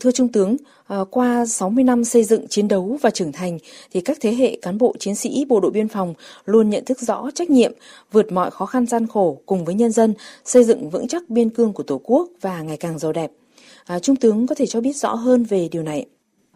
Thưa Trung tướng, à, qua 60 năm xây dựng, chiến đấu và trưởng thành thì các thế hệ cán bộ chiến sĩ bộ đội biên phòng luôn nhận thức rõ trách nhiệm, vượt mọi khó khăn gian khổ cùng với nhân dân xây dựng vững chắc biên cương của Tổ quốc và ngày càng giàu đẹp. À, Trung tướng có thể cho biết rõ hơn về điều này.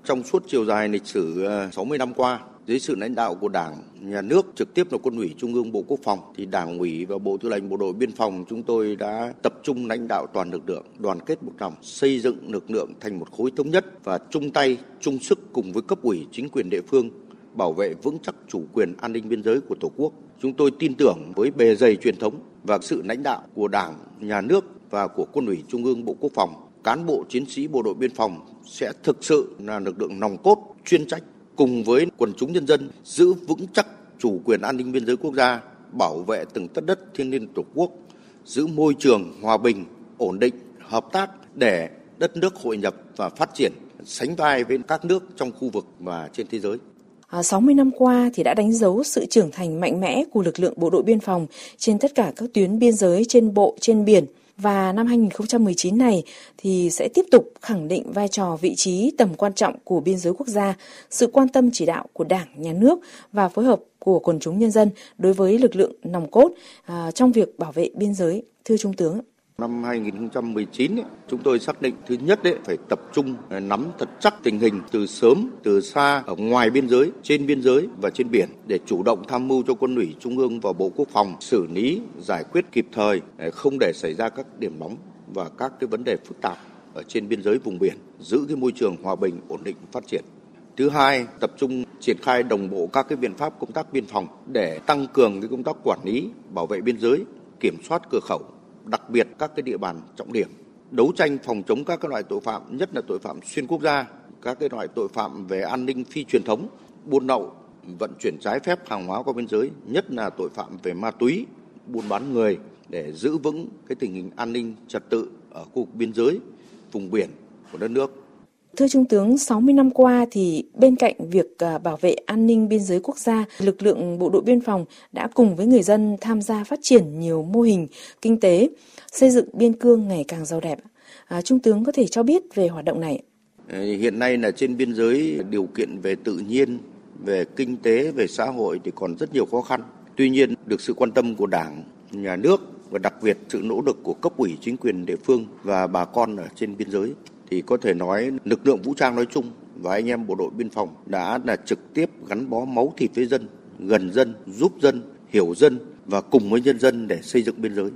Trong suốt chiều dài lịch sử à, 60 năm qua, dưới sự lãnh đạo của Đảng, Nhà nước trực tiếp là Quân ủy Trung ương Bộ Quốc phòng thì Đảng ủy và Bộ Tư lệnh Bộ đội Biên phòng chúng tôi đã tập trung lãnh đạo toàn lực lượng, đoàn kết một lòng, xây dựng lực lượng thành một khối thống nhất và chung tay, chung sức cùng với cấp ủy chính quyền địa phương bảo vệ vững chắc chủ quyền an ninh biên giới của Tổ quốc. Chúng tôi tin tưởng với bề dày truyền thống và sự lãnh đạo của Đảng, Nhà nước và của Quân ủy Trung ương Bộ Quốc phòng, cán bộ chiến sĩ bộ đội biên phòng sẽ thực sự là lực lượng nòng cốt, chuyên trách cùng với quần chúng nhân dân giữ vững chắc chủ quyền an ninh biên giới quốc gia, bảo vệ từng tất đất thiên nhiên tổ quốc, giữ môi trường hòa bình, ổn định, hợp tác để đất nước hội nhập và phát triển sánh vai với các nước trong khu vực và trên thế giới. À, 60 năm qua thì đã đánh dấu sự trưởng thành mạnh mẽ của lực lượng bộ đội biên phòng trên tất cả các tuyến biên giới trên bộ, trên biển – và năm 2019 này thì sẽ tiếp tục khẳng định vai trò vị trí tầm quan trọng của biên giới quốc gia, sự quan tâm chỉ đạo của Đảng, Nhà nước và phối hợp của quần chúng nhân dân đối với lực lượng nòng cốt à, trong việc bảo vệ biên giới. Thưa Trung tướng. Năm 2019 ấy, chúng tôi xác định thứ nhất ấy, phải tập trung ờ, nắm thật chắc tình hình từ sớm, từ xa ở ngoài biên giới, trên biên giới và trên biển để chủ động tham mưu cho quân ủy Trung ương và Bộ Quốc phòng xử lý, giải quyết kịp thời, ờ, không để xảy ra các điểm nóng và các cái vấn đề phức tạp ở trên biên giới vùng biển, giữ cái môi trường hòa bình, ổn định, phát triển. Thứ hai, tập trung triển khai đồng bộ các cái biện pháp công tác biên phòng để tăng cường cái công tác quản lý, bảo vệ biên giới, kiểm soát cửa khẩu, đặc biệt các cái địa bàn trọng điểm, đấu tranh phòng chống các cái loại tội phạm, nhất là tội phạm xuyên quốc gia, các cái loại tội phạm về an ninh phi truyền thống, buôn lậu, vận chuyển trái phép hàng hóa qua biên giới, nhất là tội phạm về ma túy, buôn bán người để giữ vững cái tình hình an ninh trật tự ở khu vực biên giới, vùng biển của đất nước. Thưa Trung tướng, 60 năm qua thì bên cạnh việc à, bảo vệ an ninh biên giới quốc gia, lực lượng bộ đội biên phòng đã cùng với người dân tham gia phát triển nhiều mô hình kinh tế, xây dựng biên cương ngày càng giàu đẹp. À, Trung tướng có thể cho biết về hoạt động này. Ờ, hiện nay là trên biên giới điều kiện về tự nhiên, về kinh tế, về xã hội thì còn rất nhiều khó khăn. Tuy nhiên được sự quan tâm của Đảng, nhà nước và đặc biệt sự nỗ lực của cấp ủy chính quyền địa phương và bà con ở trên biên giới thì có thể nói lực lượng vũ trang nói chung và anh em bộ đội biên phòng đã là trực tiếp gắn bó máu thịt với dân, gần dân, giúp dân, hiểu dân và cùng với nhân dân để xây dựng biên giới.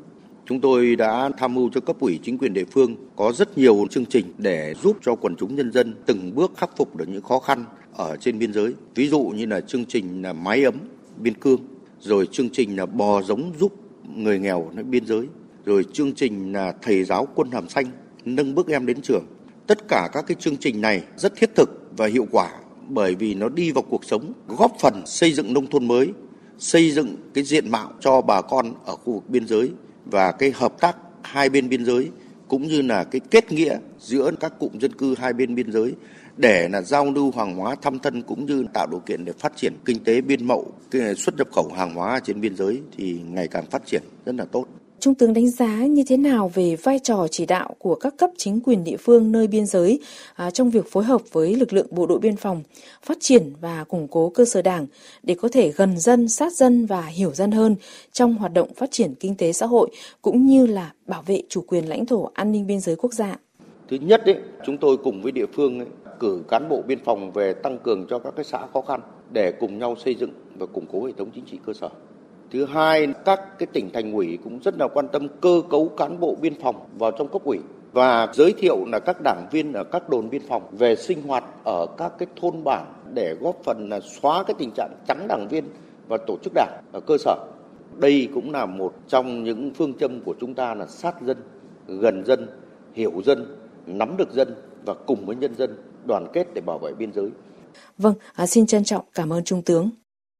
Chúng tôi đã tham mưu cho cấp ủy chính quyền địa phương có rất nhiều chương trình để giúp cho quần chúng nhân dân từng bước khắc phục được những khó khăn ở trên biên giới. Ví dụ như là chương trình là mái ấm biên cương, rồi chương trình là bò giống giúp người nghèo nơi biên giới, rồi chương trình là thầy giáo quân hàm xanh nâng bước em đến trường Tất cả các cái chương trình này rất thiết thực và hiệu quả bởi vì nó đi vào cuộc sống, góp phần xây dựng nông thôn mới, xây dựng cái diện mạo cho bà con ở khu vực biên giới và cái hợp tác hai bên biên giới cũng như là cái kết nghĩa giữa các cụm dân cư hai bên biên giới để là giao lưu hàng hóa thăm thân cũng như tạo điều kiện để phát triển kinh tế biên mậu, xuất nhập khẩu hàng hóa trên biên giới thì ngày càng phát triển rất là tốt. Trung tướng đánh giá như thế nào về vai trò chỉ đạo của các cấp chính quyền địa phương nơi biên giới à, trong việc phối hợp với lực lượng bộ đội biên phòng phát triển và củng cố cơ sở đảng để có thể gần dân, sát dân và hiểu dân hơn trong hoạt động phát triển kinh tế xã hội cũng như là bảo vệ chủ quyền lãnh thổ an ninh biên giới quốc gia. Thứ nhất đấy, chúng tôi cùng với địa phương ấy, cử cán bộ biên phòng về tăng cường cho các cái xã khó khăn để cùng nhau xây dựng và củng cố hệ thống chính trị cơ sở. Thứ hai, các cái tỉnh thành ủy cũng rất là quan tâm cơ cấu cán bộ biên phòng vào trong cấp ủy và giới thiệu là các đảng viên ở các đồn biên phòng về sinh hoạt ở các cái thôn bản để góp phần là xóa cái tình trạng trắng đảng viên và tổ chức đảng ở cơ sở. Đây cũng là một trong những phương châm của chúng ta là sát dân, gần dân, hiểu dân, nắm được dân và cùng với nhân dân đoàn kết để bảo vệ biên giới. Vâng, à, xin trân trọng cảm ơn Trung tướng.